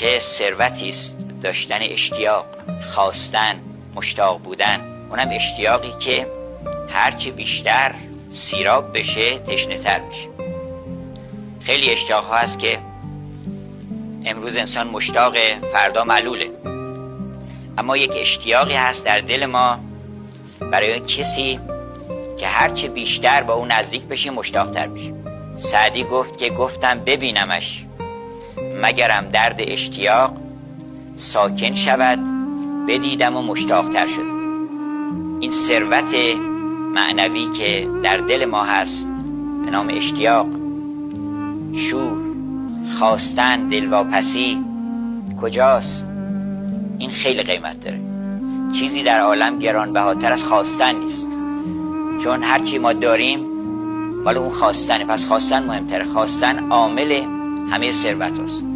چه ثروتی است داشتن اشتیاق خواستن مشتاق بودن. اونم اشتیاقی که هرچی بیشتر سیراب بشه تشنه تر بشه خیلی اشتیاق ها هست که امروز انسان مشتاق فردا معلوله. اما یک اشتیاقی هست در دل ما برای کسی که هرچه بیشتر با اون نزدیک بشی مشتاق تر بشی سعدی گفت که گفتم ببینمش. مگرم درد اشتیاق ساکن شود بدیدم و مشتاق تر شد. این ثروت معنوی که در دل ما هست به نام اشتیاق شور خواستن دلواپسی کجاست؟ این خیلی قیمت داره. چیزی در عالم گرانبهاتر از خواستن نیست. چون هرچی ما داریم مال اون خواستنه. پس خواستن مهمتره. خواستن عامل همه ثروت هست